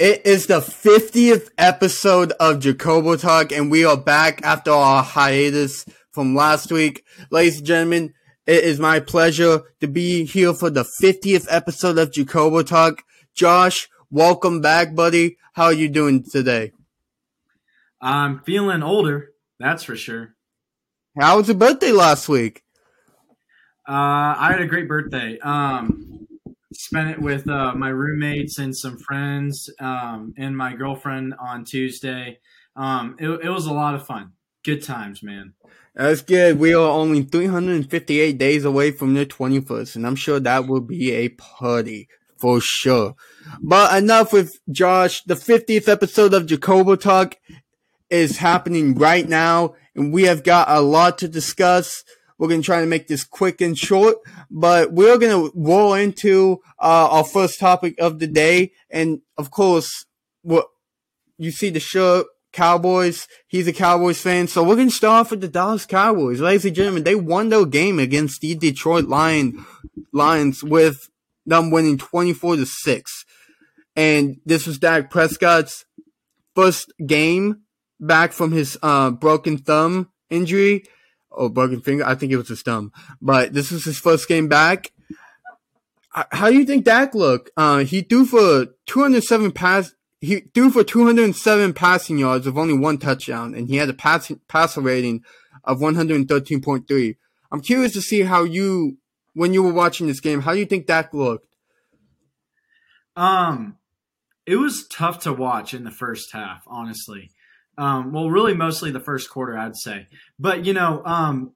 It is the 50th episode of Jacobo Talk, and we are back after our hiatus from last week. Ladies and gentlemen, it is my pleasure to be here for the 50th episode of Jacobo Talk. Josh, welcome back, buddy. How are you doing today? I'm feeling older, that's for sure. How was your birthday last week? Uh, I had a great birthday. Um, spent it with uh, my roommates and some friends um, and my girlfriend on Tuesday. Um, it, it was a lot of fun. Good times, man. That's good. We are only 358 days away from the 21st, and I'm sure that will be a party for sure. But enough with Josh. The 50th episode of Jacobo Talk is happening right now, and we have got a lot to discuss. We're going to try to make this quick and short, but we're going to roll into uh, our first topic of the day. And of course, what you see the shirt, Cowboys. He's a Cowboys fan. So we're going to start off with the Dallas Cowboys. Ladies and gentlemen, they won their game against the Detroit Lion, Lions with them winning 24 to 6. And this was Dak Prescott's first game back from his uh, broken thumb injury or broken finger. I think it was his thumb, but this was his first game back. How do you think Dak looked? Uh, he threw for 207 pass. He threw for 207 passing yards with only one touchdown, and he had a pass passer rating of 113.3. I'm curious to see how you, when you were watching this game, how do you think Dak looked? Um, it was tough to watch in the first half, honestly. Um, well, really, mostly the first quarter, I'd say. But you know, um,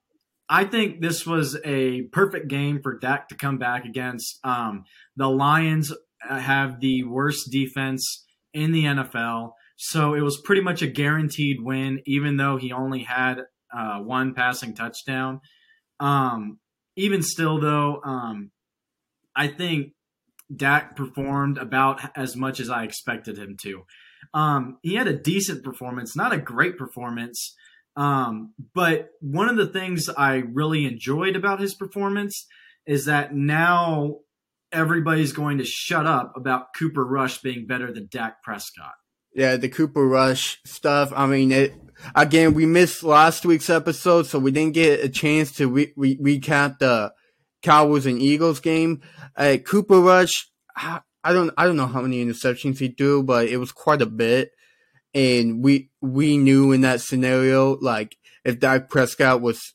I think this was a perfect game for Dak to come back against. Um, the Lions have the worst defense in the NFL, so it was pretty much a guaranteed win, even though he only had uh, one passing touchdown. Um, even still, though, um, I think Dak performed about as much as I expected him to. Um, he had a decent performance, not a great performance. Um, but one of the things I really enjoyed about his performance is that now everybody's going to shut up about Cooper Rush being better than Dak Prescott. Yeah, the Cooper Rush stuff. I mean, it, again, we missed last week's episode, so we didn't get a chance to re- re- recap the Cowboys and Eagles game. Uh, Cooper Rush, I don't I don't know how many interceptions he threw, but it was quite a bit. And we we knew in that scenario, like if Dak Prescott was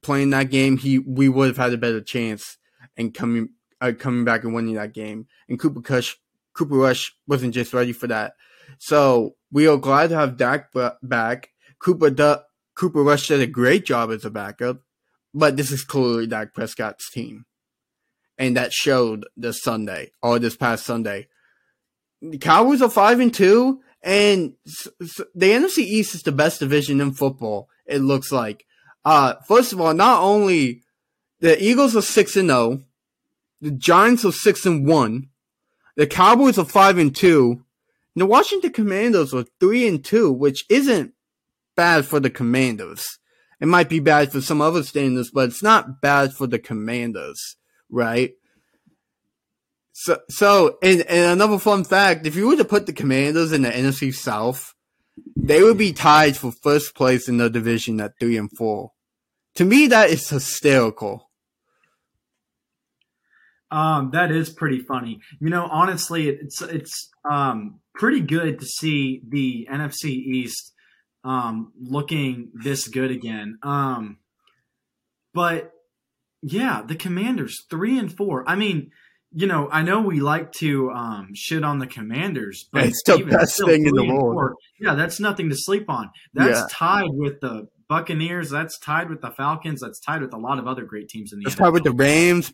playing that game, he we would have had a better chance and coming uh, coming back and winning that game. And Cooper Rush Cooper Rush wasn't just ready for that. So we are glad to have Dak back. Cooper du- Cooper Rush did a great job as a backup, but this is clearly Dak Prescott's team and that showed this Sunday or this past Sunday. The Cowboys are five and two, and the NFC East is the best division in football. It looks like. Uh, first of all, not only the Eagles are six and zero, oh, the Giants are six and one, the Cowboys are five and two, and the Washington Commanders are three and two, which isn't bad for the Commanders. It might be bad for some other standards, but it's not bad for the Commanders right? So, so, and, and another fun fact, if you were to put the Commanders in the NFC South, they would be tied for first place in the division at three and four. To me, that is hysterical. Um, that is pretty funny. You know, honestly, it's it's um pretty good to see the NFC East um looking this good again. Um, but yeah, the Commanders three and four. I mean, you know, I know we like to um, shit on the Commanders, but it's the best still, thing in the world. Four, yeah, that's nothing to sleep on. That's yeah. tied with the Buccaneers. That's tied with the Falcons. That's tied with a lot of other great teams in the. That's tied with the Rams.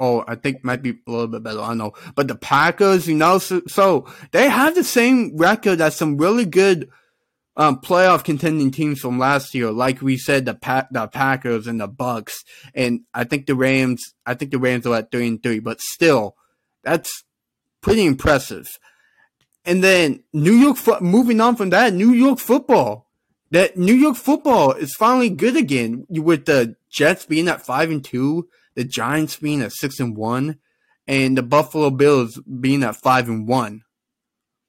Oh, I think might be a little bit better. I don't know, but the Packers, you know, so, so they have the same record as some really good um, playoff contending teams from last year, like we said, the pa- the Packers and the Bucks, and I think the Rams. I think the Rams are at three and three, but still, that's pretty impressive. And then New York. Moving on from that, New York football. That New York football is finally good again, with the Jets being at five and two, the Giants being at six and one, and the Buffalo Bills being at five and one.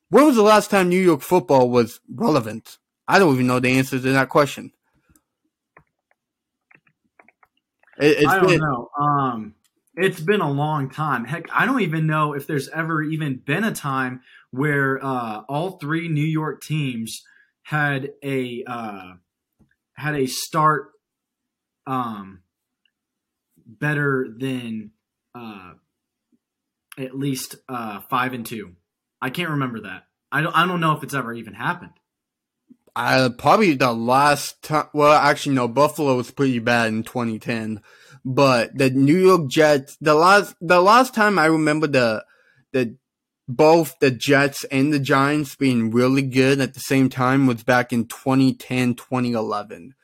When was the last time New York football was relevant? I don't even know the answer to that question. It, I don't been, know. Um, it's been a long time. Heck, I don't even know if there's ever even been a time where uh, all three New York teams had a uh, had a start um, better than uh, at least uh, five and two. I can't remember that. I don't. I don't know if it's ever even happened. Uh, probably the last time. Well, actually, no. Buffalo was pretty bad in 2010, but the New York Jets. The last, the last time I remember the, the, both the Jets and the Giants being really good at the same time was back in 2010, 2011.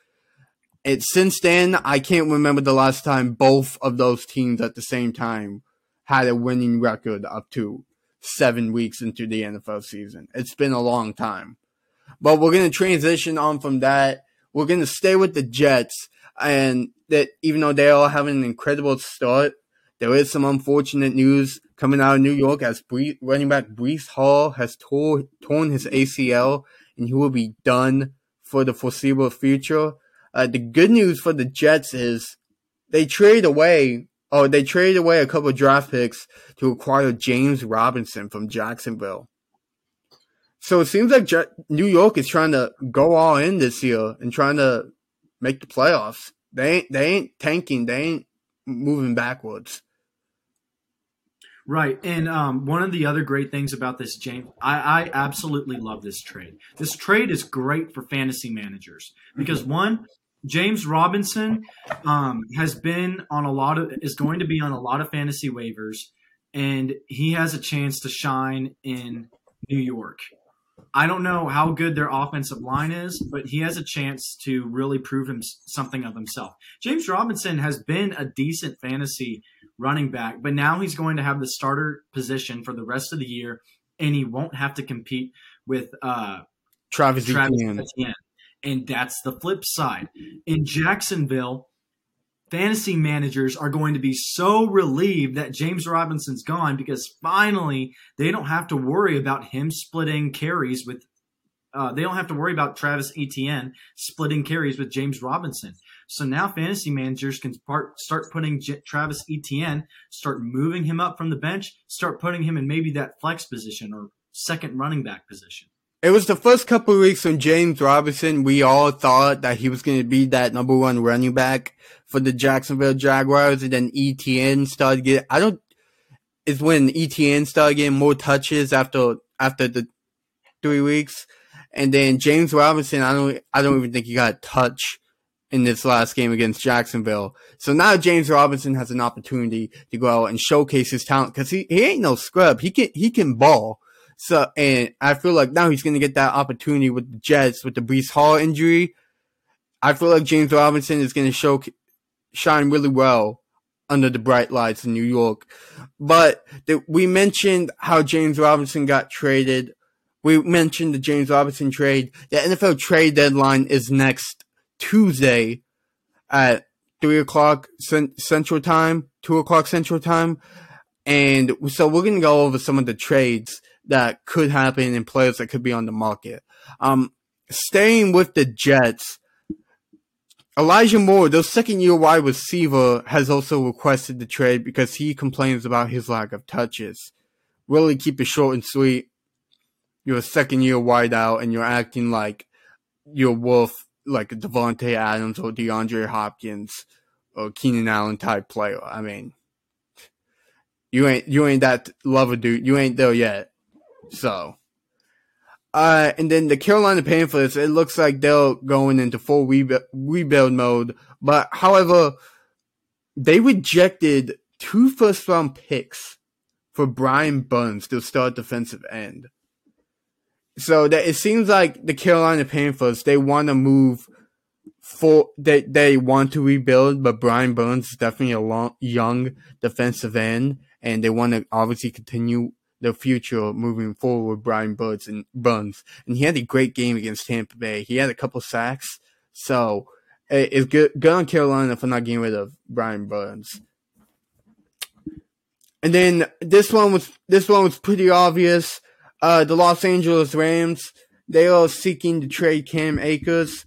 It since then, I can't remember the last time both of those teams at the same time had a winning record up to seven weeks into the NFL season. It's been a long time. But we're going to transition on from that. We're going to stay with the Jets. And that even though they all have an incredible start, there is some unfortunate news coming out of New York as Bree, running back Breece Hall has tore, torn his ACL and he will be done for the foreseeable future. Uh, the good news for the Jets is they trade away Oh, they traded away a couple draft picks to acquire James Robinson from Jacksonville. So it seems like New York is trying to go all in this year and trying to make the playoffs. They ain't they ain't tanking. They ain't moving backwards. Right, and um, one of the other great things about this, James, I, I absolutely love this trade. This trade is great for fantasy managers because one, James Robinson um, has been on a lot of is going to be on a lot of fantasy waivers, and he has a chance to shine in New York. I don't know how good their offensive line is, but he has a chance to really prove him something of himself. James Robinson has been a decent fantasy running back, but now he's going to have the starter position for the rest of the year, and he won't have to compete with uh, Travis, Travis Etienne. And that's the flip side. In Jacksonville, fantasy managers are going to be so relieved that James Robinson's gone because finally they don't have to worry about him splitting carries with. Uh, they don't have to worry about Travis Etienne splitting carries with James Robinson. So now fantasy managers can start, start putting J- Travis Etienne, start moving him up from the bench, start putting him in maybe that flex position or second running back position. It was the first couple weeks when James Robinson, we all thought that he was going to be that number one running back for the Jacksonville Jaguars. And then Etienne started getting, I don't, It's when Etienne started getting more touches after, after the three weeks. And then James Robinson, I don't, I don't even think he got a touch in this last game against Jacksonville. So now James Robinson has an opportunity to go out and showcase his talent because he, he ain't no scrub. He can, he can ball. So, and I feel like now he's going to get that opportunity with the Jets with the Breece Hall injury. I feel like James Robinson is going to show shine really well under the bright lights in New York. But the, we mentioned how James Robinson got traded. We mentioned the James Robinson trade. The NFL trade deadline is next Tuesday at three o'clock Central Time, two o'clock Central Time. And so we're going to go over some of the trades that could happen and players that could be on the market. Um, staying with the Jets, Elijah Moore, the second year wide receiver, has also requested the trade because he complains about his lack of touches. Really keep it short and sweet. You're a second year wide out and you're acting like you're worth like a Davante Adams or DeAndre Hopkins or Keenan Allen type player. I mean, you ain't you ain't that lover dude. You ain't there yet. So, uh, and then the Carolina Panthers, it looks like they're going into full rebu- rebuild mode. But however, they rejected two first round picks for Brian Burns to start defensive end. So that it seems like the Carolina Panthers they want to move for they they want to rebuild, but Brian Burns is definitely a long, young defensive end, and they want to obviously continue the future moving forward with Brian Burns and Burns. And he had a great game against Tampa Bay. He had a couple sacks. So it's good, good on Carolina for not getting rid of Brian Burns. And then this one was this one was pretty obvious. Uh, the Los Angeles Rams, they are seeking to trade Cam Akers.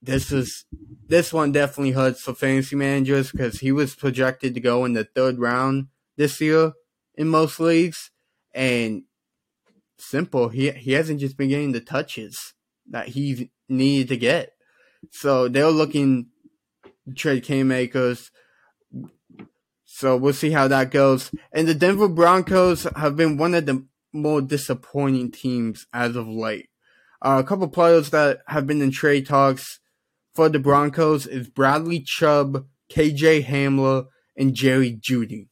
This is this one definitely hurts for fantasy managers because he was projected to go in the third round this year in most leagues, and simple, he he hasn't just been getting the touches that he needed to get. So they're looking trade Cam Akers. So we'll see how that goes. And the Denver Broncos have been one of the more disappointing teams as of late. Uh, a couple players that have been in trade talks for the Broncos is Bradley Chubb, KJ Hamler, and Jerry Jeudy.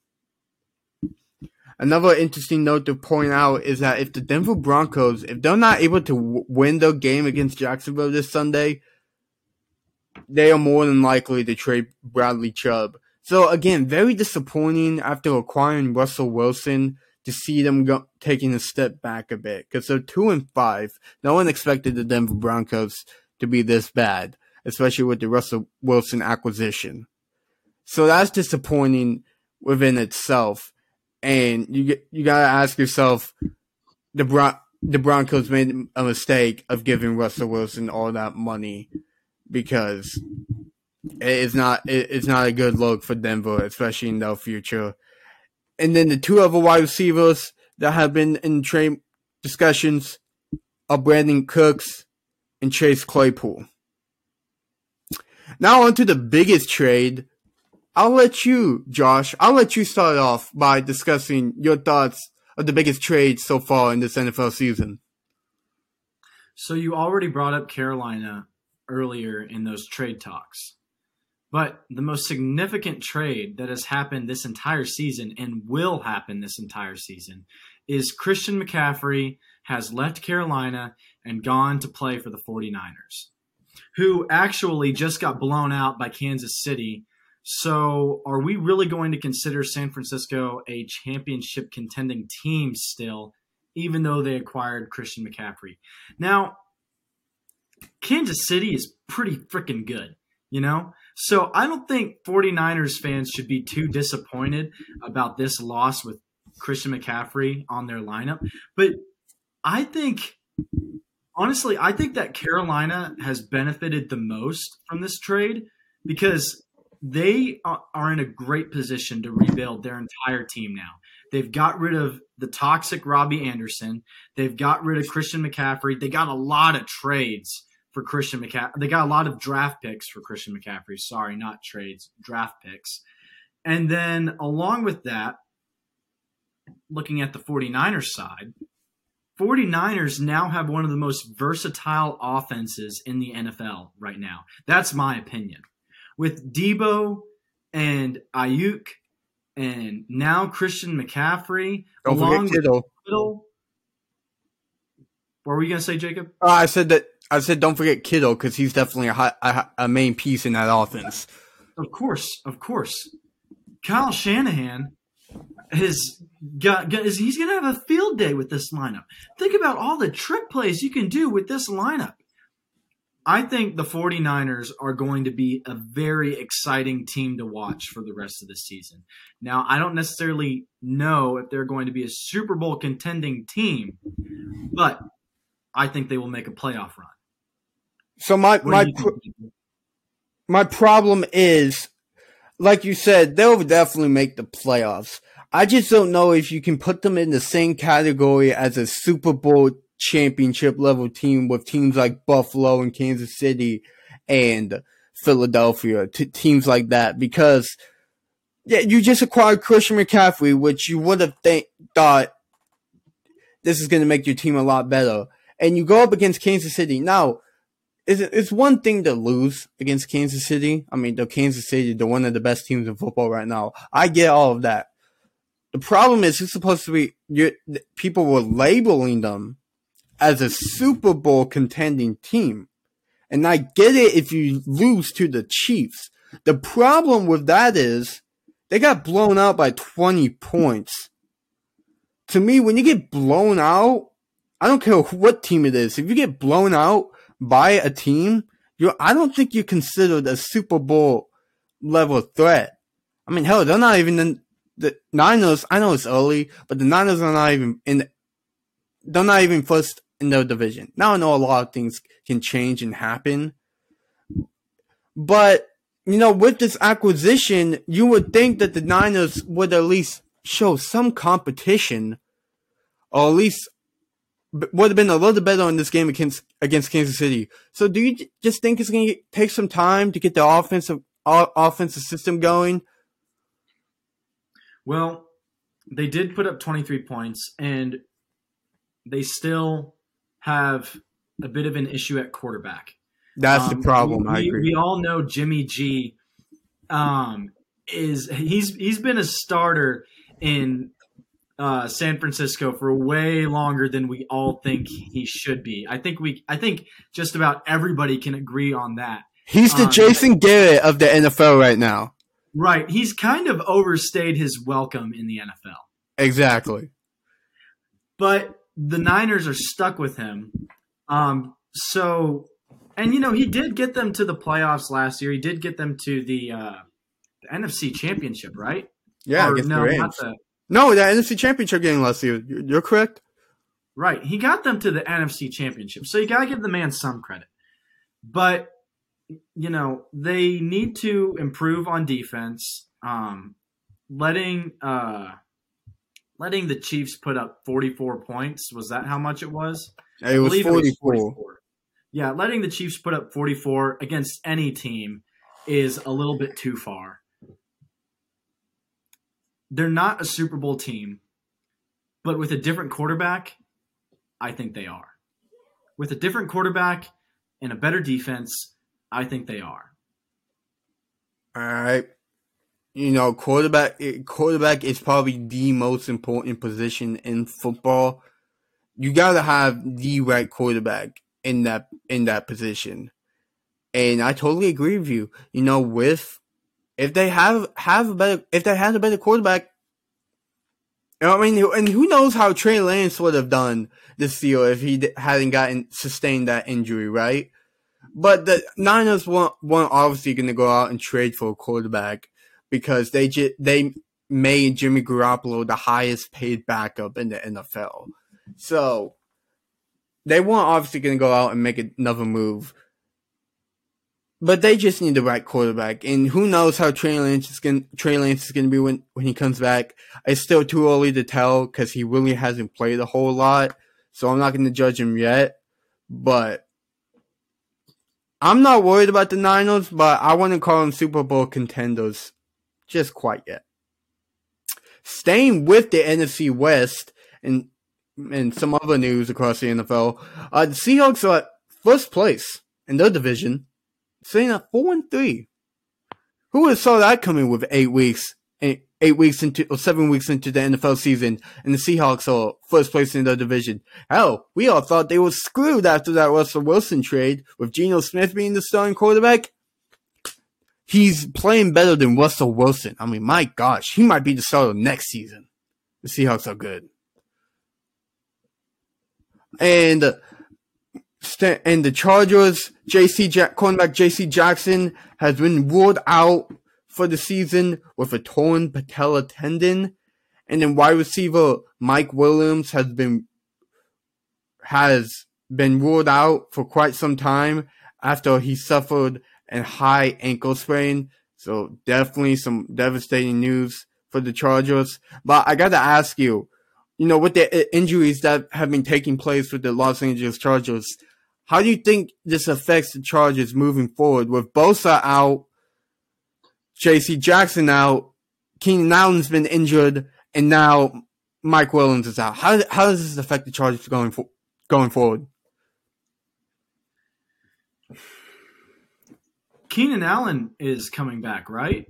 Another interesting note to point out is that if the Denver Broncos, if they're not able to w- win their game against Jacksonville this Sunday, they are more than likely to trade Bradley Chubb. So again, very disappointing after acquiring Russell Wilson to see them go, taking a step back a bit because they're two and five. No one expected the Denver Broncos to be this bad, especially with the Russell Wilson acquisition. So that's disappointing within itself. And you get, you gotta ask yourself, the Bron- the Broncos made a mistake of giving Russell Wilson all that money because it's not it's not a good look for Denver, especially in their future. And then the two other wide receivers that have been in trade discussions are Brandin Cooks and Chase Claypool. Now on to the biggest trade. I'll let you, Josh, I'll let you start off by discussing your thoughts of the biggest trade so far in this NFL season. So you already brought up Carolina earlier in those trade talks. But the most significant trade that has happened this entire season and will happen this entire season is Christian McCaffrey has left Carolina and gone to play for the 49ers, who actually just got blown out by Kansas City. So, are we really going to consider San Francisco a championship contending team still, even though they acquired Christian McCaffrey? Now, Kansas City is pretty freaking good, you know? So I don't think 49ers fans should be too disappointed about this loss with Christian McCaffrey on their lineup. But I think, honestly, I think that Carolina has benefited the most from this trade because they are in a great position to rebuild their entire team now. They've got rid of the toxic Robby Anderson. They've got rid of Christian McCaffrey. They got a lot of trades for Christian McCaffrey. They got a lot of draft picks for Christian McCaffrey. Sorry, not trades, draft picks. And then along with that, looking at the 49ers side, 49ers now have one of the most versatile offenses in the NFL right now. That's my opinion. With Deebo and Aiyuk and now Christian McCaffrey, Don't along with Kittle. What were you going to say, Jacob? Uh, I said that I said don't forget Kittle because he's definitely a, a, a main piece in that offense. Of course, of course. Kyle Shanahan has got, got is he's going to have a field day with this lineup. Think about all the trick plays you can do with this lineup. I think the 49ers are going to be a very exciting team to watch for the rest of the season. Now, I don't necessarily know if they're going to be a Super Bowl contending team, but I think they will make a playoff run. So my my my problem is, like you said, they'll definitely make the playoffs. I just don't know if you can put them in the same category as a Super Bowl championship level team with teams like Buffalo and Kansas City and Philadelphia, t- teams like that, because yeah, you just acquired Christian McCaffrey, which you would have th- thought this is going to make your team a lot better, and you go up against Kansas City now it's, it's one thing to lose against Kansas City. I mean, the Kansas City, they're one of the best teams in football right now. I get all of that. The problem is, it's supposed to be people were labeling them as a Super Bowl contending team, and I get it if you lose to the Chiefs. The problem with that is they got blown out by 20 points. To me, when you get blown out, I don't care what team it is. If you get blown out by a team, you I don't think you're considered a Super Bowl level threat. I mean, hell, they're not even in the Niners. I know it's early, but the Niners are not even in The, they're not even first in their division. Now I know a lot of things can change and happen, but you know, with this acquisition, you would think that the Niners would at least show some competition, or at least would have been a little better in this game against against Kansas City. So, do you just think it's going to take some time to get the offensive offensive system going? Well, they did put up 23 points, and they still have a bit of an issue at quarterback. That's um, the problem. We, I agree. We all know Jimmy G. Um, is he's he's been a starter in uh, San Francisco for way longer than we all think he should be. I think we I think just about everybody can agree on that. He's the um, Jason Garrett of the NFL right now. Right. He's kind of overstayed his welcome in the NFL. Exactly. But the Niners are stuck with him. Um, so, and you know, he did get them to the playoffs last year. He did get them to the, uh, the NFC Championship, right? Yeah, or, no, not the, no, the NFC Championship game last year. You're correct. Right. He got them to the NFC Championship. So you got to give the man some credit. But, you know, they need to improve on defense. Um, letting, uh, letting the Chiefs put up 44 points. Was that how much it was? It was 44. It was 44. Yeah, letting the Chiefs put up 44 against any team is a little bit too far. They're not a Super Bowl team, but with a different quarterback, I think they are. With a different quarterback and a better defense, I think they are. All right you know, quarterback quarterback is probably the most important position in football. You gotta have the right quarterback in that in that position. And I totally agree with you. You know, with if they have have a better if they had a better quarterback, you know, I mean, and who knows how Trey Lance would have done this year if he hadn't gotten sustained that injury, right? But the Niners weren't, weren't obviously going to go out and trade for a quarterback because they just they made Jimmy Garoppolo the highest paid backup in the NFL. So they weren't obviously going to go out and make another move. But they just need the right quarterback, and who knows how Trey Lance is going Trey Lance is going to be when when he comes back. It's still too early to tell because he really hasn't played a whole lot, so I'm not going to judge him yet. But I'm not worried about the Niners, but I want to call them Super Bowl contenders just quite yet. Staying with the NFC West and and some other news across the NFL, uh, the Seahawks are at first place in their division, sitting at four and three. Who would have saw that coming with eight weeks, eight, eight weeks into or seven weeks into the NFL season, and the Seahawks are first place in their division? Hell, we all thought they were screwed after that Russell Wilson trade, with Geno Smith being the starting quarterback he's playing better than Russell Wilson. I mean, my gosh, he might be the starter next season. The Seahawks are good. And and the Chargers, JC Jack, cornerback JC Jackson has been ruled out for the season with a torn patella tendon. And then wide receiver Mike Williams has been has been ruled out for quite some time after he suffered and high ankle sprain. So definitely some devastating news for the Chargers. But I got to ask you, you know, with the injuries that have been taking place with the Los Angeles Chargers, how do you think this affects the Chargers moving forward with Bosa out, J.C. Jackson out, Keenan Allen's been injured, and now Mike Williams is out? How how does this affect the Chargers going for, going forward? Keenan Allen is coming back, right?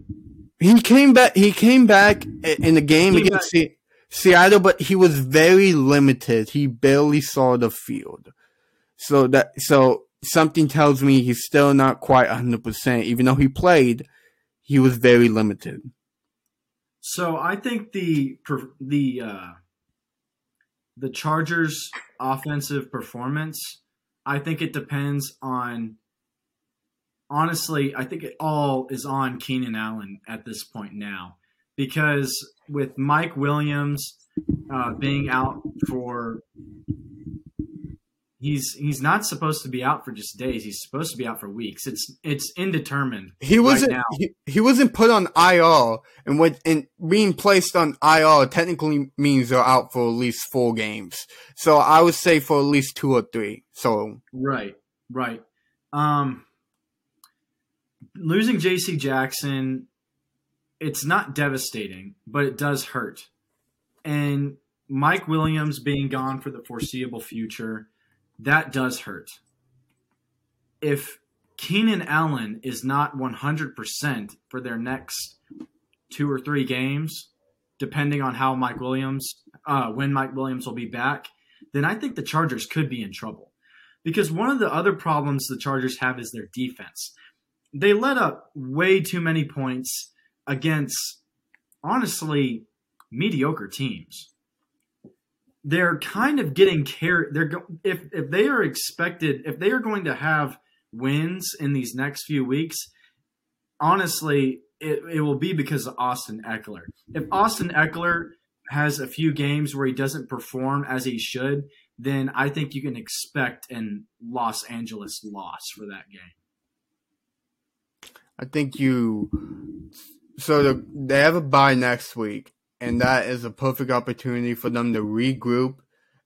He came back. He came back in the game against back. Seattle, but he was very limited. He barely saw the field. So that so something tells me he's still not quite 100%. Even though he played, he was very limited. So I think the the uh, the Chargers' offensive performance. I think it depends on honestly, I think it all is on Keenan Allen at this point now because with Mike Williams uh, being out for he's he's not supposed to be out for just days. He's supposed to be out for weeks. It's it's indeterminate. He wasn't. right now. he, he wasn't put on IR, and what and being placed on IR technically means they're out for at least four games. So I would say for at least two or three. So Right, right. Um, losing J.C. Jackson, it's not devastating, but it does hurt. And Mike Williams being gone for the foreseeable future, that does hurt. If Keenan Allen is not 100% for their next two or three games, depending on how Mike Williams, uh, when Mike Williams will be back, then I think the Chargers could be in trouble because one of the other problems the Chargers have is their defense. They let up way too many points against honestly mediocre teams. They're kind of getting carried. They're go- if if they are expected if they are going to have wins in these next few weeks, honestly, it, it will be because of Austin Ekeler. If Austin Ekeler has a few games where he doesn't perform as he should, then I think you can expect an Los Angeles loss for that game. I think you. So the, they have a bye next week, and that is a perfect opportunity for them to regroup.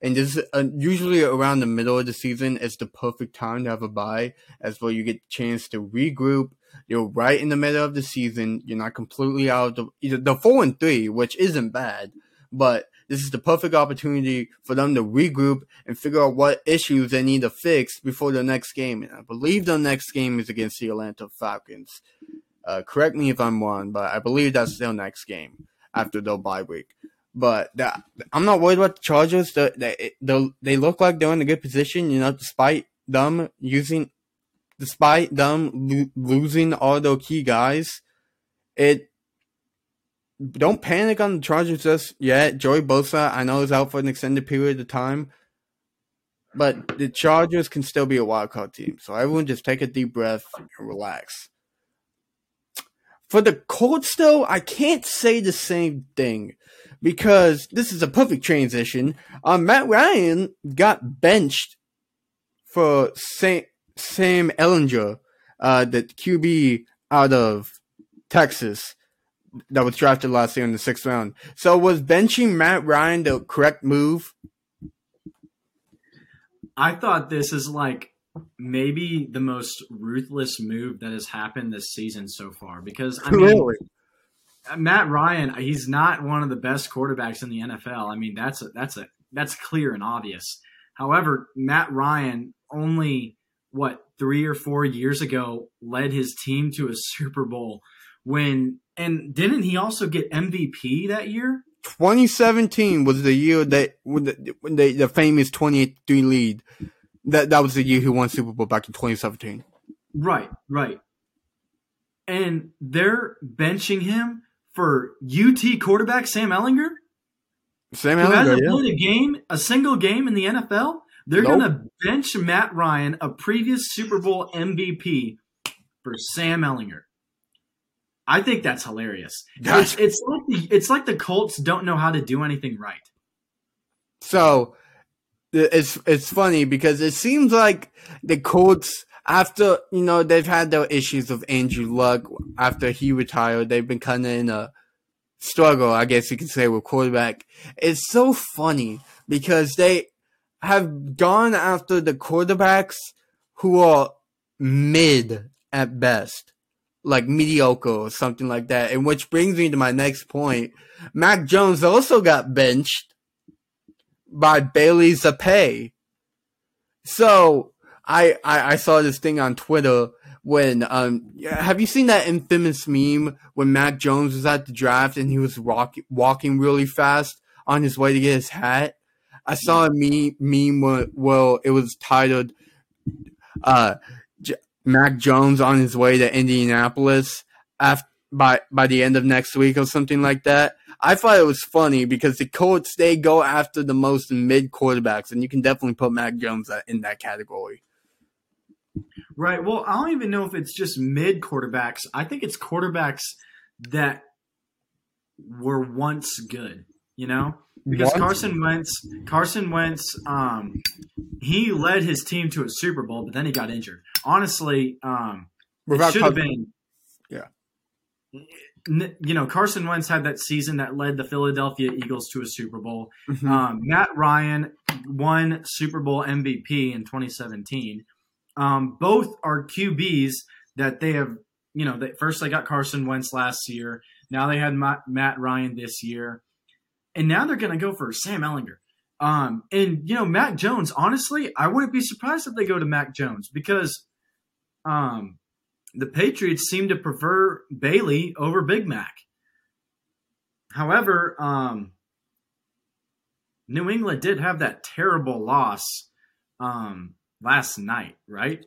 And this is uh, usually around the middle of the season is the perfect time to have a bye, as well you get the chance to regroup. You're right in the middle of the season. You're not completely out of the, the four and three, which isn't bad, but this is the perfect opportunity for them to regroup and figure out what issues they need to fix before the next game. And I believe the next game is against the Atlanta Falcons. Uh, correct me if I'm wrong, but I believe that's their next game after their bye week. But I'm not worried about the Chargers. They, they, they, they look like they're in a good position, you know, despite them using, despite them lo- losing all their key guys. It don't panic on the Chargers just yet. Joey Bosa, I know, is out for an extended period of time, but the Chargers can still be a wild card team. So everyone just take a deep breath and relax. For the Colts, though, I can't say the same thing because this is a perfect transition. Um, Matt Ryan got benched for Sam, Sam Ehlinger, uh, the QB out of Texas that was drafted last year in the sixth round. So was benching Matt Ryan the correct move? I thought this is like maybe the most ruthless move that has happened this season so far because I mean really? Matt Ryan he's not one of the best quarterbacks in the NFL. I mean that's a, that's a that's clear and obvious. However, Matt Ryan only what 3 or 4 years ago led his team to a Super Bowl when and didn't he also get MVP that year? 2017 was the year that when the, when the, the famous 28-3 lead. That that was the year he won Super Bowl back in 2017. Right, right. And they're benching him for UT quarterback Sam Ehlinger, Sam who Ehlinger, hasn't yeah. played a game, a single game in the NFL. They're Nope. going to bench Matt Ryan, a previous Super Bowl MVP, for Sam Ehlinger. I think that's hilarious. That's- It's, it's like the it's like the Colts don't know how to do anything right. So it's it's funny because it seems like the Colts after you know they've had their issues with Andrew Luck after he retired, they've been kind of in a struggle, I guess you could say, with quarterback. It's so funny because they have gone after the quarterbacks who are mid at best. Like mediocre or something like that. And which brings me to my next point. Mac Jones also got benched by Bailey Zappe. So I, I I saw this thing on Twitter when um have you seen that infamous meme when Mac Jones was at the draft and he was walk, walking really fast on his way to get his hat? I saw a meme meme where, well it was titled uh Mac Jones on his way to Indianapolis after by by the end of next week or something like that. I thought it was funny because the Colts they go after the most mid quarterbacks, and you can definitely put Mac Jones in that category. Right. Well, I don't even know if it's just mid quarterbacks. I think it's quarterbacks that were once good. You know, because What? Carson Wentz, Carson Wentz, um, he led his team to a Super Bowl, but then he got injured. Honestly, um, should have been. Yeah. You know, Carson Wentz had that season that led the Philadelphia Eagles to a Super Bowl. Mhm. Um, Matt Ryan won Super Bowl MVP in 2017. Um, both are QBs that they have, you know, they, first they got Carson Wentz last year. Now they had Matt, Matt Ryan this year. And now they're going to go for Sam Ehlinger. Um, and, you know, Mac Jones, honestly, I wouldn't be surprised if they go to Mac Jones because um, the Patriots seem to prefer Bailey over Big Mac. However, um, New England did have that terrible loss um, last night, right?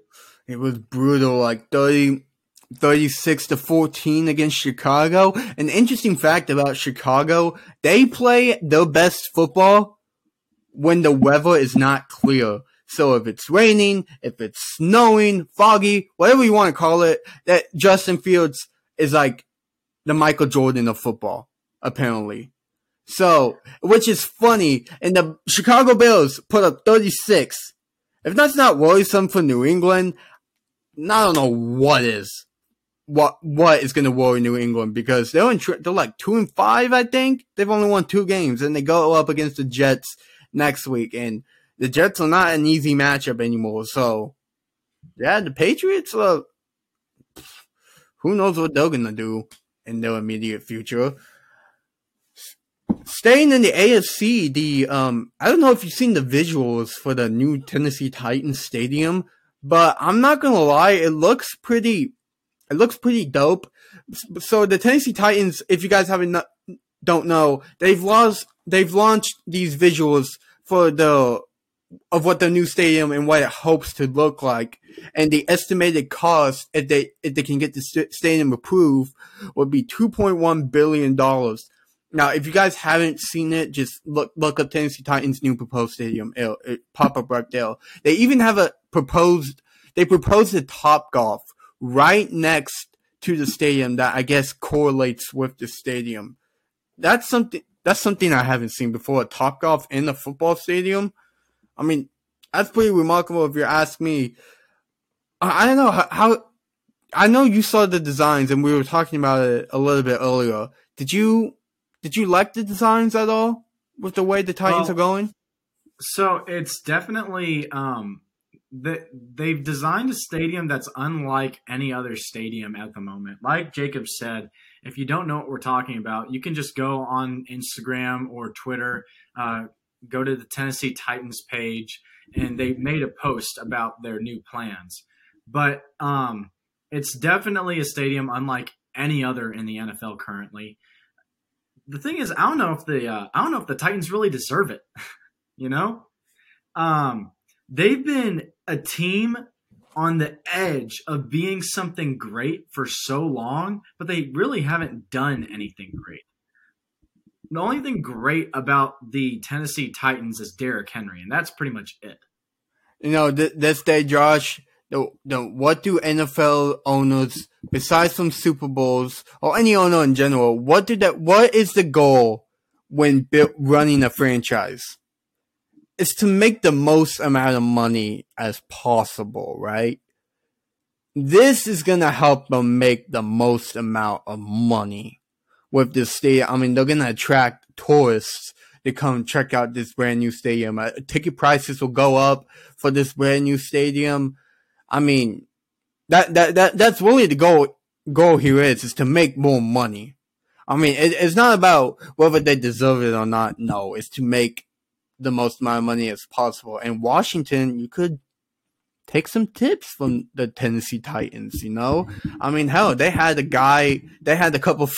It was brutal, like 30, 36 to 14 against Chicago. An interesting fact about Chicago, they play their best football when the weather is not clear. So if it's raining, if it's snowing, foggy, whatever you want to call it, that Justin Fields is like the Michael Jordan of football, apparently. So, which is funny, and the Chicago Bears put up 36. If that's not worrisome for New England, I don't know what is. What what is going to worry New England because they're in, they're like two and five, I think. They've only won two games, and they go up against the Jets next week, and the Jets are not an easy matchup anymore. So, yeah, the Patriots. Uh, who knows what they're going to do in their immediate future? Staying in the AFC, the um, I don't know if you've seen the visuals for the new Tennessee Titans stadium, but I'm not gonna lie, it looks pretty, it looks pretty dope. So the Tennessee Titans, if you guys haven't don't know, they've lost, they've launched these visuals for the of what the new stadium and what it hopes to look like, and the estimated cost if they if they can get the st- stadium approved would be 2.1 billion dollars. Now, if you guys haven't seen it, just look look up Tennessee Titans' new proposed stadium. It'll, it pop up right there. They even have a proposed. They proposed a Top Golf right next to the stadium that I guess correlates with the stadium. That's something. That's something I haven't seen before. A Top Golf in a football stadium. I mean, that's pretty remarkable if you ask me. I, I don't know how, how. I know you saw the designs, and we were talking about it a little bit earlier. Did you? Did you like the designs at all with the way the Titans Well, are going? So it's definitely um, that they've designed a stadium that's unlike any other stadium at the moment. Like Jacob said, if you don't know what we're talking about, you can just go on Instagram or Twitter, uh, go to the Tennessee Titans page, and they made a post about their new plans. But um, it's definitely a stadium unlike any other in the NFL currently. The thing is, I don't know if the uh, I don't know if the Titans really deserve it. you know, um, they've been a team on the edge of being something great for so long, but they really haven't done anything great. The only thing great about the Tennessee Titans is Derrick Henry, and that's pretty much it. You know, th- this day, Josh. The, the, what do NFL owners, besides from Super Bowls or any owner in general, what do that? What is the goal when bu- running a franchise? It's to make the most amount of money as possible, right? This is gonna help them make the most amount of money with this stadium. I mean, they're gonna attract tourists to come check out this brand new stadium. Uh, ticket prices will go up for this brand new stadium. I mean, that that that that's really the goal. Goal here is is to make more money. I mean, it, it's not about whether they deserve it or not. No, it's to make the most amount of money as possible. And Washington, you could take some tips from the Tennessee Titans. You know, I mean, hell, they had a guy. They had a couple.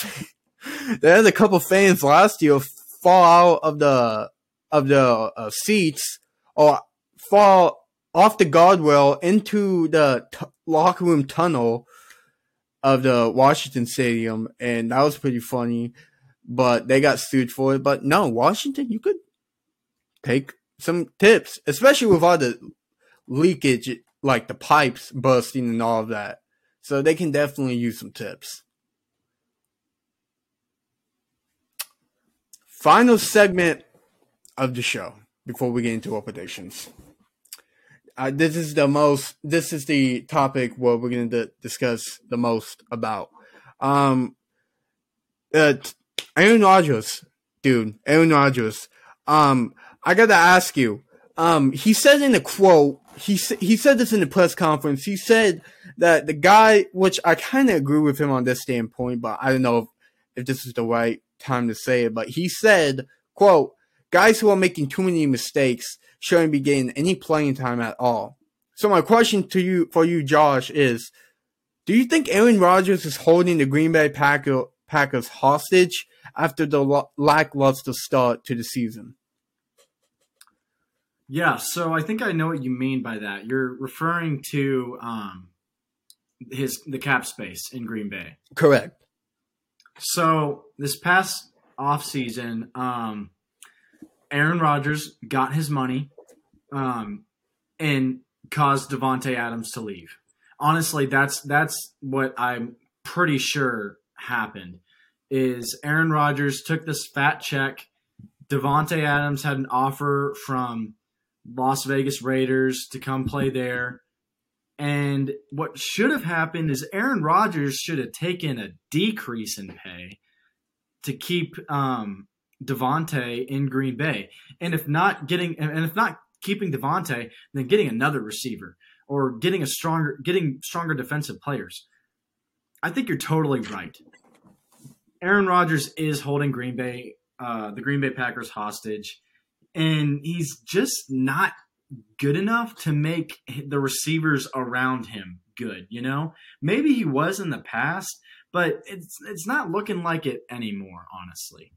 they had a couple fans last year fall out of the of the uh, seats or fall off the guardrail into the t- locker room tunnel of the Washington Stadium, and that was pretty funny. But they got sued for it. But no, Washington, you could take some tips, especially with all the leakage, like the pipes busting and all of that. So they can definitely use some tips. Final segment of the show before we get into our predictions. Uh, this is the most. This is the topic where we're going to discuss the most about. Um, uh, Aaron Rodgers, dude, Aaron Rodgers. Um, I gotta ask you. Um, he said in a quote, he he said this in the press conference. He said that the guy, which I kind of agree with him on this standpoint, but I don't know if, if this is the right time to say it. But he said, "quote Guys who are making too many mistakes shouldn't be getting any playing time at all." So my question to you, for you, Josh, is: Do you think Aaron Rodgers is holding the Green Bay Packer, Packers hostage after the lackluster start to the season? Yeah, so I think I know what you mean by that. You're referring to um, his the cap space in Green Bay. Correct. So this past offseason, um, Aaron Rodgers got his money um, and caused Davante Adams to leave. Honestly, that's that's what I'm pretty sure happened. Is Aaron Rodgers took this fat check. Davante Adams had an offer from Las Vegas Raiders to come play there. And what should have happened is Aaron Rodgers should have taken a decrease in pay to keep um, Davante in Green Bay, and if not getting, and if not keeping Davante, then getting another receiver or getting a stronger, getting stronger defensive players. I think you're totally right. Aaron Rodgers is holding Green Bay, uh, the Green Bay Packers hostage and he's just not good enough to make the receivers around him good, you know? Maybe he was in the past, but it's it's not looking like it anymore, honestly.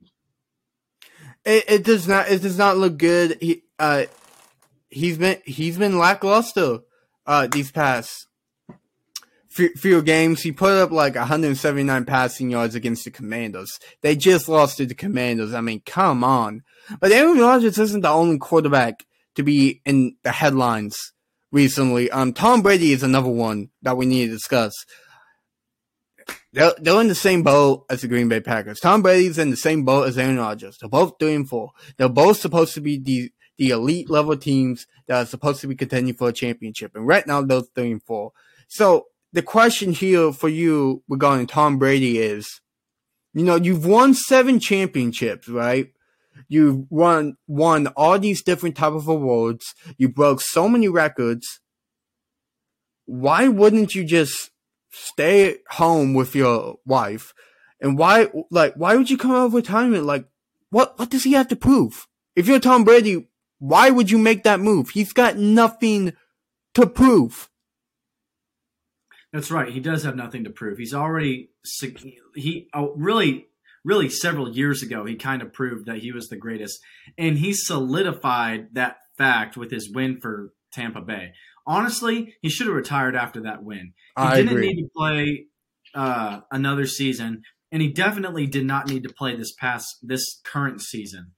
It, it does not it does not look good. He uh he's been he's been lackluster uh these past few, games. He put up like 179 passing yards against the Commanders. They just lost to the Commanders. I mean, come on. But Aaron Rodgers isn't the only quarterback to be in the headlines recently. Um, Tom Brady is another one that we need to discuss. They're, they're in the same boat as the Green Bay Packers. Tom Brady's in the same boat as Aaron Rodgers. They're both doing four. They're both supposed to be the the elite level teams that are supposed to be contending for a championship. And right now, they're three and four. So the question here for you regarding Tom Brady is, you know, you've won seven championships, right? You've won won all these different type of awards. You broke so many records. Why wouldn't you just stay at home with your wife? And why like why would you come out of retirement? Like what what does he have to prove? If you're Tom Brady, why would you make that move? He's got nothing to prove. That's right. He does have nothing to prove. He's already he oh, really really several years ago, he kind of proved that he was the greatest. And he solidified that fact with his win for Tampa Bay. Honestly, he should have retired after that win. He I didn't agree. need to play uh, another season, and he definitely did not need to play this past this current season.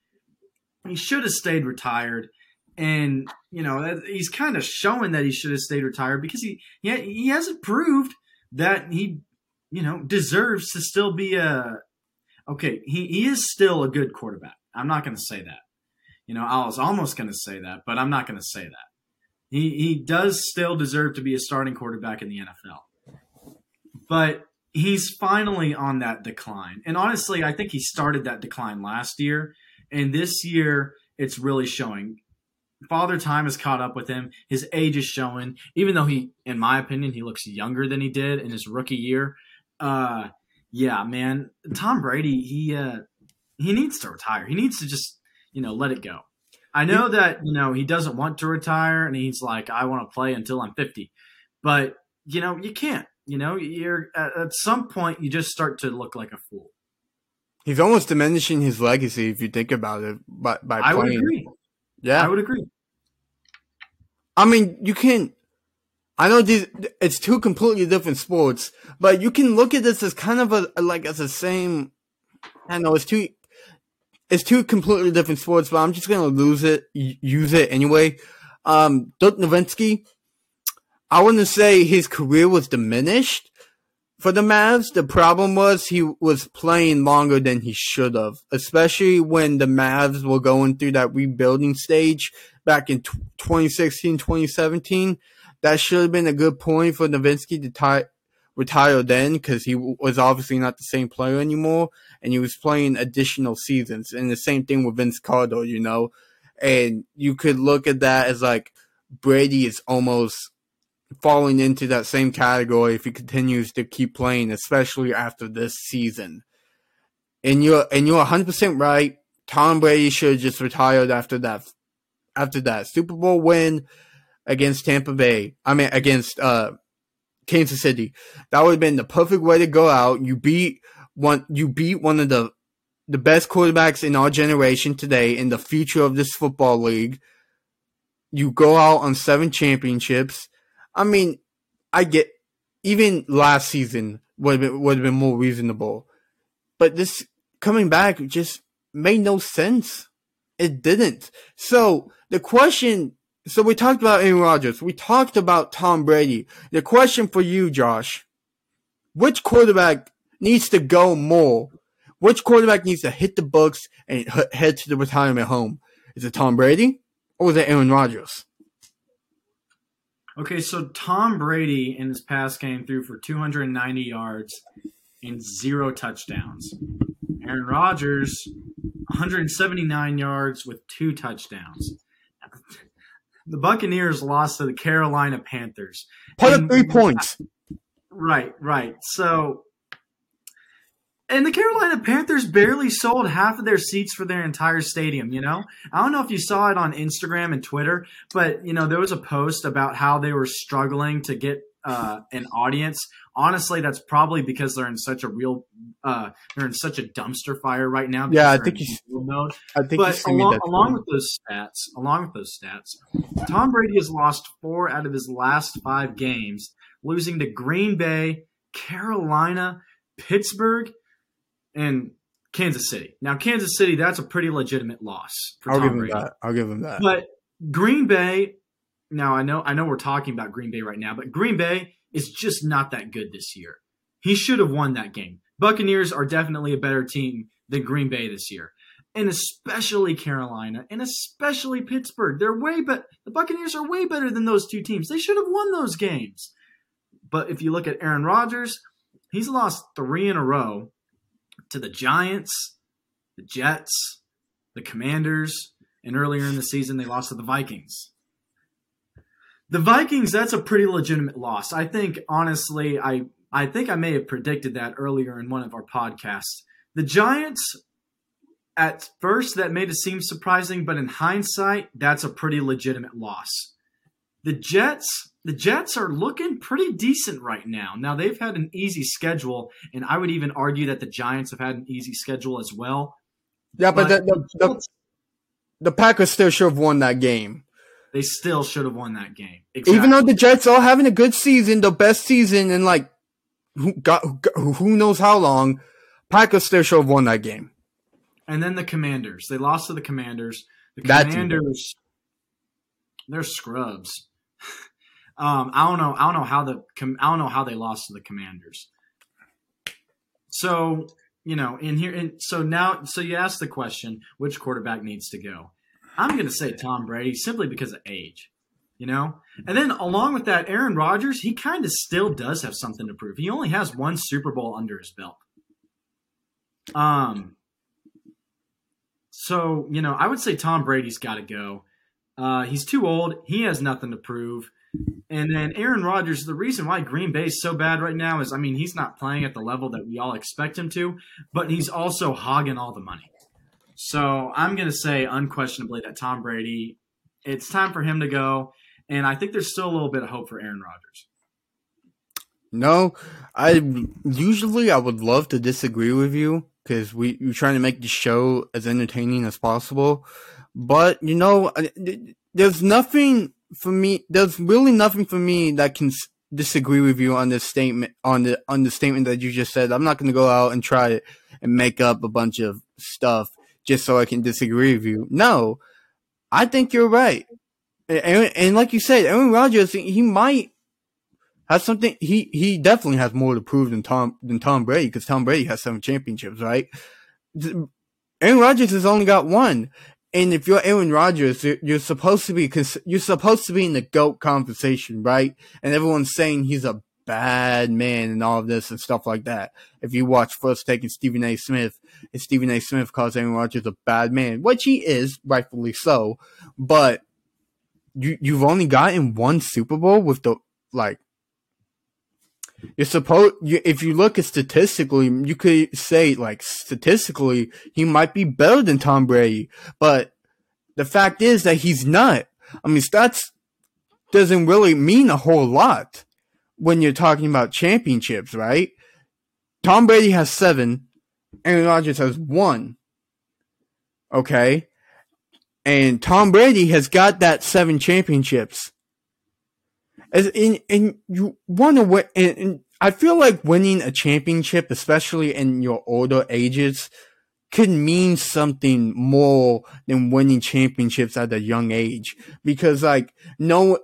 He should have stayed retired, and you know he's kind of showing that he should have stayed retired because he he, he hasn't proved that he you know deserves to still be a okay, he, he is still a good quarterback. I'm not going to say that. You know, I was almost going to say that, but I'm not going to say that. He he does still deserve to be a starting quarterback in the NFL. But he's finally on that decline. And honestly, I think he started that decline last year, and this year it's really showing. Father Time has caught up with him. His age is showing, even though he, in my opinion, he looks younger than he did in his rookie year. Uh, yeah, man, Tom Brady, he uh, he needs to retire. He needs to just you know let it go. I know that you know he doesn't want to retire, and he's like, I want to play until I'm 50, but you know you can't. You know, you're at, at some point you just start to look like a fool. He's almost diminishing his legacy if you think about it. By by I would playing, agree. Yeah, I would agree. I mean, you can. I know these. It's two completely different sports, but you can look at this as kind of a like as the same. I know it's two. It's two completely different sports, but I'm just gonna lose it, use it anyway. Um, Dirk Nowitzki. I wouldn't say his career was diminished, for the Mavs, the problem was he was playing longer than he should have, especially when the Mavs were going through that rebuilding stage back in 2016, 2017. That should have been a good point for Nowitzki to tie, retire then because he was obviously not the same player anymore and he was playing additional seasons. And the same thing with Vince Carter, you know. And you could look at that as like Brady is almost falling into that same category if he continues to keep playing, especially after this season. And you're and you're 100 percent right. Tom Brady should have just retired after that after that Super Bowl win against Tampa Bay. I mean against uh, Kansas City. That would have been the perfect way to go out. You beat one you beat one of the the best quarterbacks in our generation today in the future of this football league. You go out on seven championships I mean, I get even last season would have been, would have been more reasonable, but this coming back just made no sense. It didn't. So the question. So we talked about Aaron Rodgers. We talked about Tom Brady. The question for you, Josh: Which quarterback needs to go more? Which quarterback needs to hit the books and head to the retirement home? Is it Tom Brady or is it Aaron Rodgers? Okay, so Tom Brady in his past game threw for 290 yards and zero touchdowns. Aaron Rodgers, 179 yards with two touchdowns. The Buccaneers lost to the Carolina Panthers. Put up three points. Right, right. So and the Carolina Panthers barely sold half of their seats for their entire stadium, you know? I don't know if you saw it on Instagram and Twitter, but, you know, there was a post about how they were struggling to get uh, an audience. Honestly, that's probably because they're in such a real, uh, they're in such a dumpster fire right now. Yeah, I think he's mode. I think but along, along with those stats, along with those stats, Tom Brady has lost four out of his last five games, losing to Green Bay, Carolina, Pittsburgh, and Kansas City. Now, Kansas City, that's a pretty legitimate loss. I'll Tom give him Brady. that. I'll give him that. But Green Bay. Now, I know, I know, we're talking about Green Bay right now, but Green Bay is just not that good this year. He should have won that game. Buccaneers are definitely a better team than Green Bay this year, and especially Carolina, and especially Pittsburgh. They're way but the Buccaneers are way better than those two teams. They should have won those games. But if you look at Aaron Rodgers, he's lost three in a row to the Giants, the Jets, the Commanders, and earlier in the season they lost to the Vikings. The Vikings, that's a pretty legitimate loss. I think honestly, I I think I may have predicted that earlier in one of our podcasts. The Giants at first that made it seem surprising, but in hindsight, that's a pretty legitimate loss. The Jets, the Jets are looking pretty decent right now. Now they've had an easy schedule, and I would even argue that the Giants have had an easy schedule as well. Yeah, but, but the, the, the, the, Packers still should have won that game. They still should have won that game. Exactly. Even though the Jets are having a good season, the best season in like who got who knows how long, Packers still should have won that game. And then the Commanders, they lost to the Commanders. The Commanders, they're scrubs. Um, I don't know. I don't know how the I don't know how they lost to the Commanders. So you know, in here, and so now, so you ask the question, which quarterback needs to go? I'm going to say Tom Brady simply because of age. You know, and then along with that, Aaron Rodgers, he kind of still does have something to prove. He only has one Super Bowl under his belt. Um. So you know, I would say Tom Brady's got to go. Uh, he's too old. He has nothing to prove. And then Aaron Rodgers, the reason why Green Bay is so bad right now is, I mean, he's not playing at the level that we all expect him to, but he's also hogging all the money. So I'm going to say unquestionably that Tom Brady, it's time for him to go. And I think there's still a little bit of hope for Aaron Rodgers. No, I usually I would love to disagree with you because we we're trying to make the show as entertaining as possible. But you know, uh, there's nothing for me. There's really nothing for me that can disagree with you on this statement on the on the statement that you just said. I'm not going to go out and try and make up a bunch of stuff just so I can disagree with you. No, I think you're right. And, and like you said, Aaron Rodgers, he might has something. He he definitely has more to prove than Tom than Tom Brady because Tom Brady has seven championships, right? Aaron Rodgers has only got one. And if you're Aaron Rodgers, you're supposed to be you're supposed to be in the goat conversation, right? And everyone's saying he's a bad man and all of this and stuff like that. If you watch First Take and Stephen A. Smith, and Stephen A. Smith calls Aaron Rodgers a bad man, which he is, rightfully so. But you you've only gotten one Super Bowl with the like you're supposed, you, if you look at statistically, you could say like statistically, he might be better than Tom Brady, but the fact is that he's not. I mean, stats doesn't really mean a whole lot when you're talking about championships, right? Tom Brady has seven, Aaron Rodgers has one. Okay. And Tom Brady has got that seven championships. As in, and you want to win, and, and I feel like winning a championship, especially in your older ages, could mean something more than winning championships at a young age. Because like, no,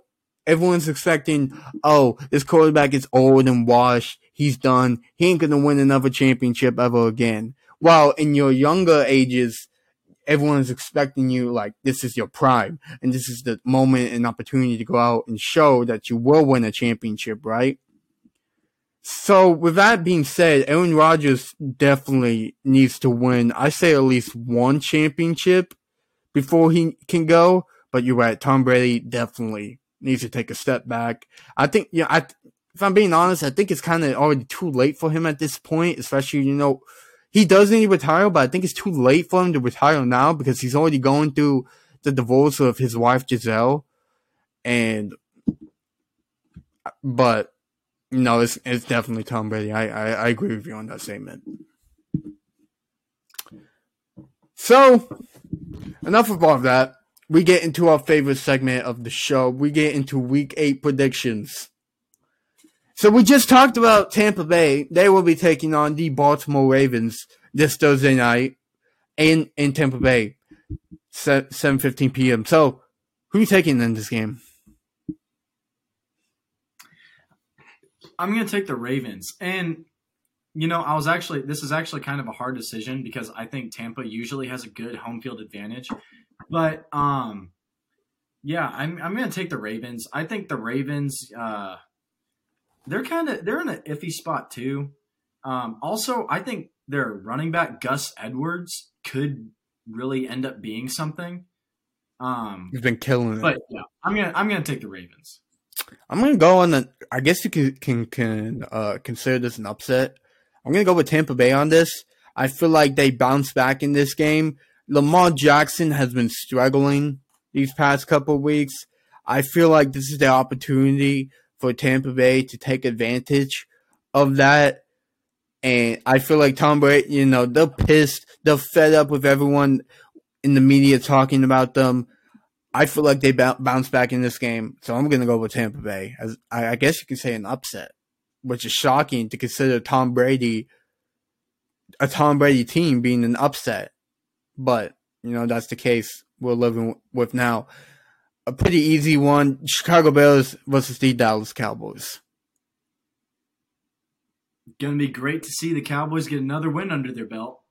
everyone's expecting, oh, this quarterback is old and washed. He's done. He ain't gonna win another championship ever again. While in your younger ages, everyone's expecting you like this is your prime and this is the moment and opportunity to go out and show that you will win a championship, right? So with that being said, Aaron Rodgers definitely needs to win. I say at least one championship before he can go. But you're right, Tom Brady definitely needs to take a step back. I think, yeah, I, if I'm being honest, I think it's kind of already too late for him at this point, especially, you know, he does need to retire, but I think it's too late for him to retire now because he's already going through the divorce of his wife Gisele, and but no, it's it's definitely Tom Brady. I, I, I agree with you on that statement. So enough of all that. We get into our favorite segment of the show. We get into week eight predictions. So we just talked about Tampa Bay. They will be taking on the Baltimore Ravens this Thursday night in, in Tampa Bay, 7.15 p.m. So who are you taking in this game? I'm going to take the Ravens. And, you know, I was actually, this is actually kind of a hard decision because I think Tampa usually has a good home field advantage. But, um, yeah, I'm, I'm going to take the Ravens. I think the Ravens, uh, they're kind of they're in an iffy spot too. Um, also, I think their running back Gus Edwards could really end up being something. Um, He's been killing it. But yeah, I'm gonna I'm gonna take the Ravens. I'm gonna go on the. I guess you can can can uh, consider this an upset. I'm gonna go with Tampa Bay on this. I feel like they bounce back in this game. Lamar Jackson has been struggling these past couple weeks. I feel like this is the opportunity for Tampa Bay to take advantage of that. And I feel like Tom Brady, you know, they're pissed. They're fed up with everyone in the media talking about them. I feel like they bounce back in this game. So I'm going to go with Tampa Bay. As I guess you can say an upset, which is shocking to consider Tom Brady, a Tom Brady team being an upset. But, you know, that's the case we're living with now a pretty easy one. Chicago Bears versus the Dallas Cowboys. Going to be great to see the Cowboys get another win under their belt.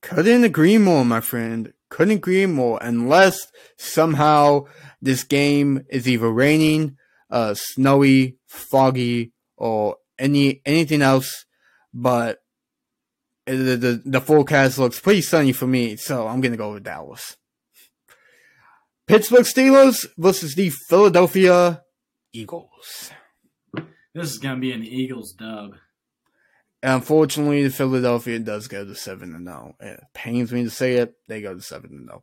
Couldn't agree more, my friend. Couldn't agree more. Unless somehow this game is either raining, uh, snowy, foggy, or any anything else. But the, the the forecast looks pretty sunny for me, so I'm gonna go with Dallas. Pittsburgh Steelers versus the Philadelphia Eagles. This is going to be an Eagles dub. Unfortunately, the Philadelphia does go to 7 and 0. It pains me to say it. They go to 7 and 0.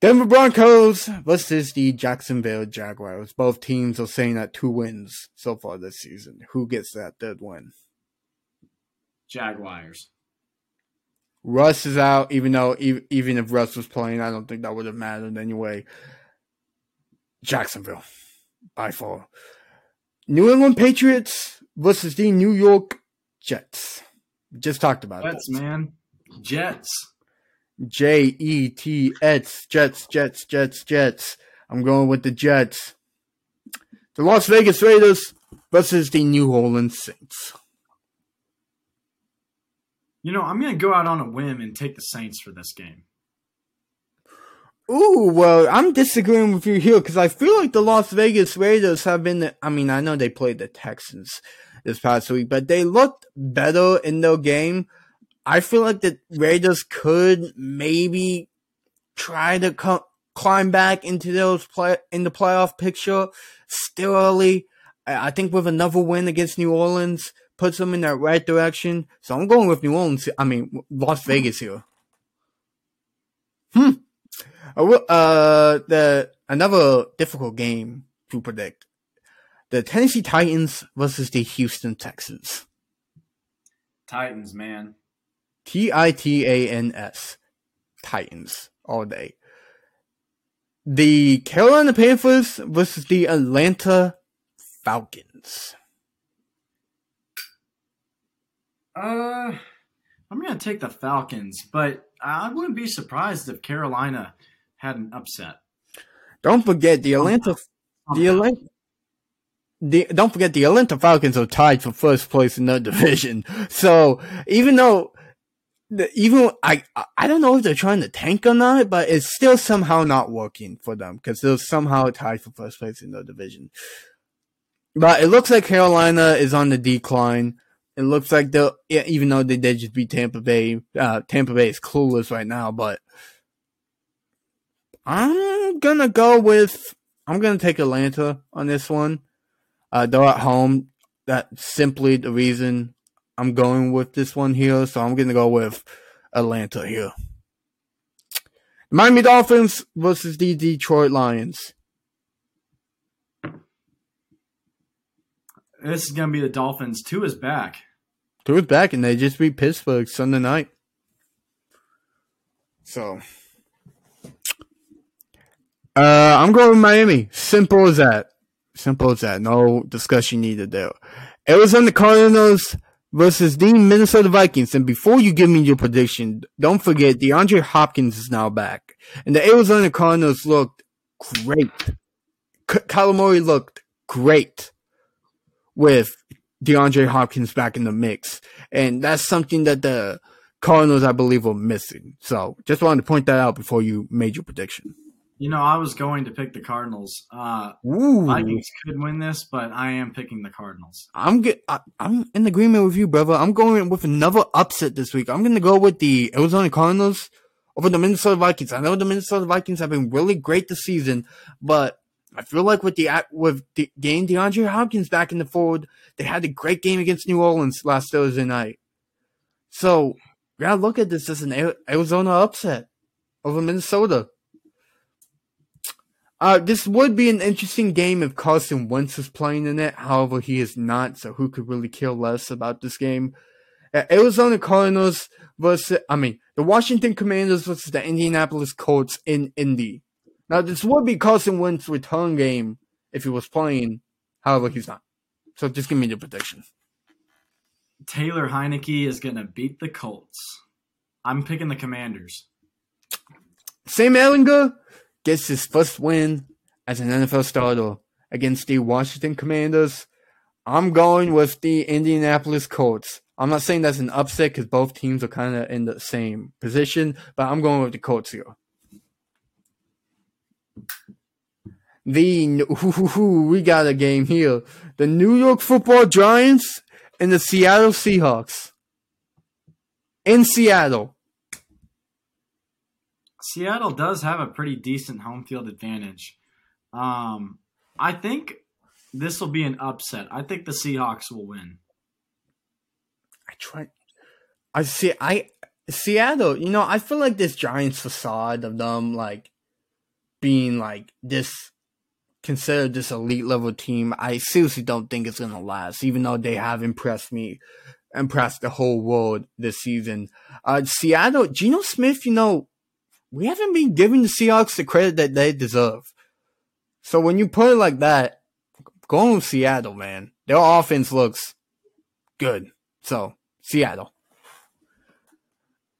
Denver Broncos versus the Jacksonville Jaguars. Both teams are saying that two wins so far this season. Who gets that third win? Jaguars. Russ is out, even though even if Russ was playing, I don't think that would have mattered anyway. Jacksonville, by far. New England Patriots versus the New York Jets. Just talked about it. Jets, this. man. Jets. J E T S. Jets, Jets, Jets, Jets. I'm going with the Jets. the Las Vegas Raiders versus the New Orleans Saints. You know, I'm going to go out on a whim and take the Saints for this game. Ooh, well, I'm disagreeing with you here because I feel like the Las Vegas Raiders have been. I mean, I know they played the Texans this past week, but they looked better in their game. I feel like the Raiders could maybe try to co- climb back into those play in the playoff picture. Still early. I think with another win against New Orleans puts them in that right direction. So I'm going with New Orleans. I mean Las Vegas here. Hmm. Uh, the another difficult game to predict. The Tennessee Titans versus the Houston Texans. Titans, man. T I T A N S. Titans all day. The Carolina Panthers versus the Atlanta Falcons. Uh, I'm going to take the Falcons, but I wouldn't be surprised if Carolina had an upset. Don't forget the Atlanta, the Atlanta, the, don't forget the Atlanta Falcons are tied for first place in their division. So even though the, even I I don't know if they're trying to tank or not, but it's still somehow not working for them because they're somehow tied for first place in their division. But it looks like Carolina is on the decline. It looks like they'll, even though they did just beat Tampa Bay, uh, Tampa Bay is clueless right now, but I'm gonna go with, I'm gonna take Atlanta on this one. Uh, they're at home. That's simply the reason I'm going with this one here. So I'm gonna go with Atlanta here. Miami Dolphins versus the Detroit Lions. This is going to be the Dolphins. Tua is back. Tua is back, and they just beat Pittsburgh Sunday night. So, uh, I'm going Miami. Simple as that. Simple as that. No discussion needed there. Arizona Cardinals versus the Minnesota Vikings. And before you give me your prediction, don't forget DeAndre Hopkins is now back. And the Arizona Cardinals looked great. Kyler Murray looked great with DeAndre Hopkins back in the mix. And that's something that the Cardinals, I believe, were missing. So just wanted to point that out before you made your prediction. You know, I was going to pick the Cardinals. Uh, Ooh. Vikings could win this, but I am picking the Cardinals. I'm get, I, am in agreement with you, brother. I'm going with another upset this week. I'm going to go with the Arizona Cardinals over the Minnesota Vikings. I know the Minnesota Vikings have been really great this season, but I feel like with the with the game DeAndre Hopkins back in the fold, they had a great game against New Orleans last Thursday night. So gotta look at this as an Arizona upset over Minnesota. Uh, this would be an interesting game if Carson Wentz was playing in it. However, he is not, so who could really care less about this game? Uh, Arizona Cardinals versus, I mean, the Washington Commanders versus the Indianapolis Colts in Indy. Now, this would be Carson Wentz's return game if he was playing. However, he's not. So just give me the prediction. Taylor Heinicke is going to beat the Colts. I'm picking the Commanders. Sam Ehlinger gets his first win as an NFL starter against the Washington Commanders. I'm going with the Indianapolis Colts. I'm not saying that's an upset because both teams are kind of in the same position, but I'm going with the Colts here. The ooh, we got a game here. The New York Football Giants and the Seattle Seahawks in Seattle. Seattle does have a pretty decent home field advantage. Um, I think this will be an upset. I think the Seahawks will win. I try. I see. I Seattle. You know, I feel like this Giants facade of them like being like this considered this elite level team, I seriously don't think it's gonna last, even though they have impressed me, impressed the whole world this season. Uh, Seattle, Geno Smith, you know, we haven't been giving the Seahawks the credit that they deserve. So when you put it like that, going with Seattle, man, their offense looks good. So Seattle.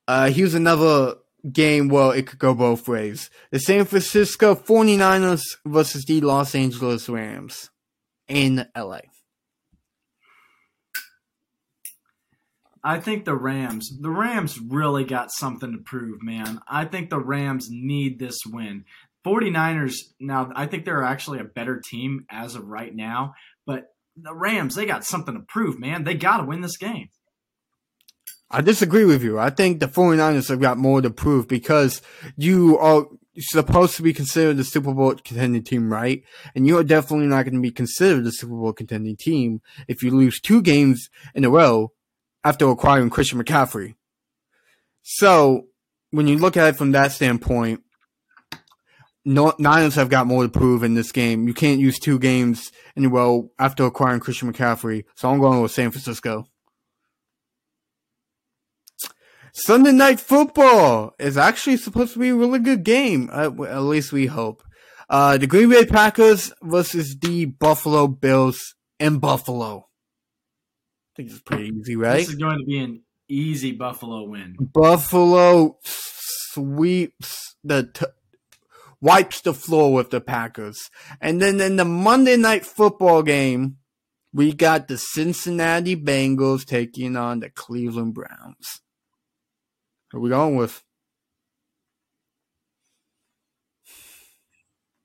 Uh, here's another game, well, it could go both ways. The San Francisco 49ers versus the Los Angeles Rams. in LA? I think the Rams, the Rams really got something to prove, man. I think the Rams need this win. 49ers, now, I think they're actually a better team as of right now, but the Rams, they got something to prove, man. They got to win this game. I disagree with you. I think the 49ers have got more to prove because you are supposed to be considered the Super Bowl contending team, right? And you are definitely not going to be considered the Super Bowl contending team if you lose two games in a row after acquiring Christian McCaffrey. So when you look at it from that standpoint, Niners have got more to prove in this game. You can't use two games in a row after acquiring Christian McCaffrey. So I'm going with San Francisco. Sunday night football is actually supposed to be a really good game. Uh, at least we hope. Uh, the Green Bay Packers versus the Buffalo Bills in Buffalo. I think it's pretty easy, right? This is going to be an easy Buffalo win. Buffalo sweeps the t- wipes the floor with the Packers, and then in the Monday night football game, we got the Cincinnati Bengals taking on the Cleveland Browns. Are we going with?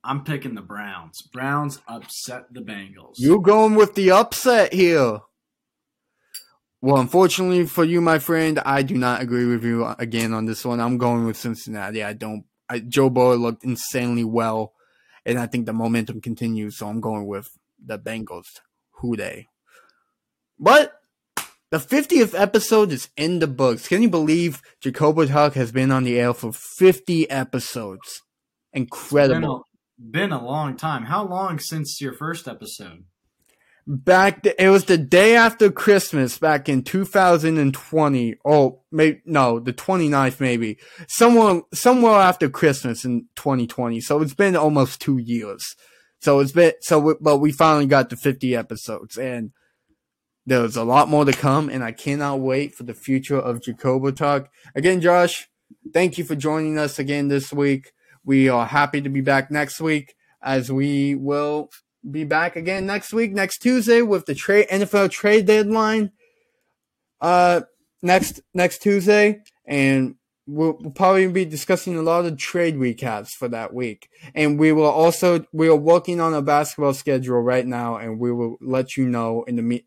I'm picking the Browns. Browns upset the Bengals. You're going with the upset here. Well, unfortunately for you, my friend, I do not agree with you again on this one. I'm going with Cincinnati. I don't. I, Joe Burrow looked insanely well, and I think the momentum continues. So I'm going with the Bengals. Who they? But the 50th episode is in the books. Can you believe Jacobo Talk has been on the air for 50 episodes? Incredible. Been a, been a long time. How long since your first episode? back it was the day after christmas back in 2020 oh maybe no the 29th maybe somewhere somewhere after christmas in 2020 so it's been almost two years so it's been so but we finally got to 50 episodes and there's a lot more to come and i cannot wait for the future of jacobo talk again josh thank you for joining us again this week we are happy to be back next week as we will be back again next week, next Tuesday, with the trade NFL trade deadline. Uh, next next Tuesday, and we'll, we'll, probably be discussing a lot of trade recaps for that week. And we will also we are working on a basketball schedule right now, and we will let you know in the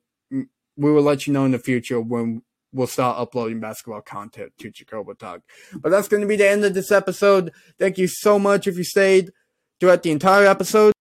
we will let you know in the future when we'll start uploading basketball content to Jacobo Talk. But that's going to be the end of this episode. Thank you so much if you stayed throughout the entire episode.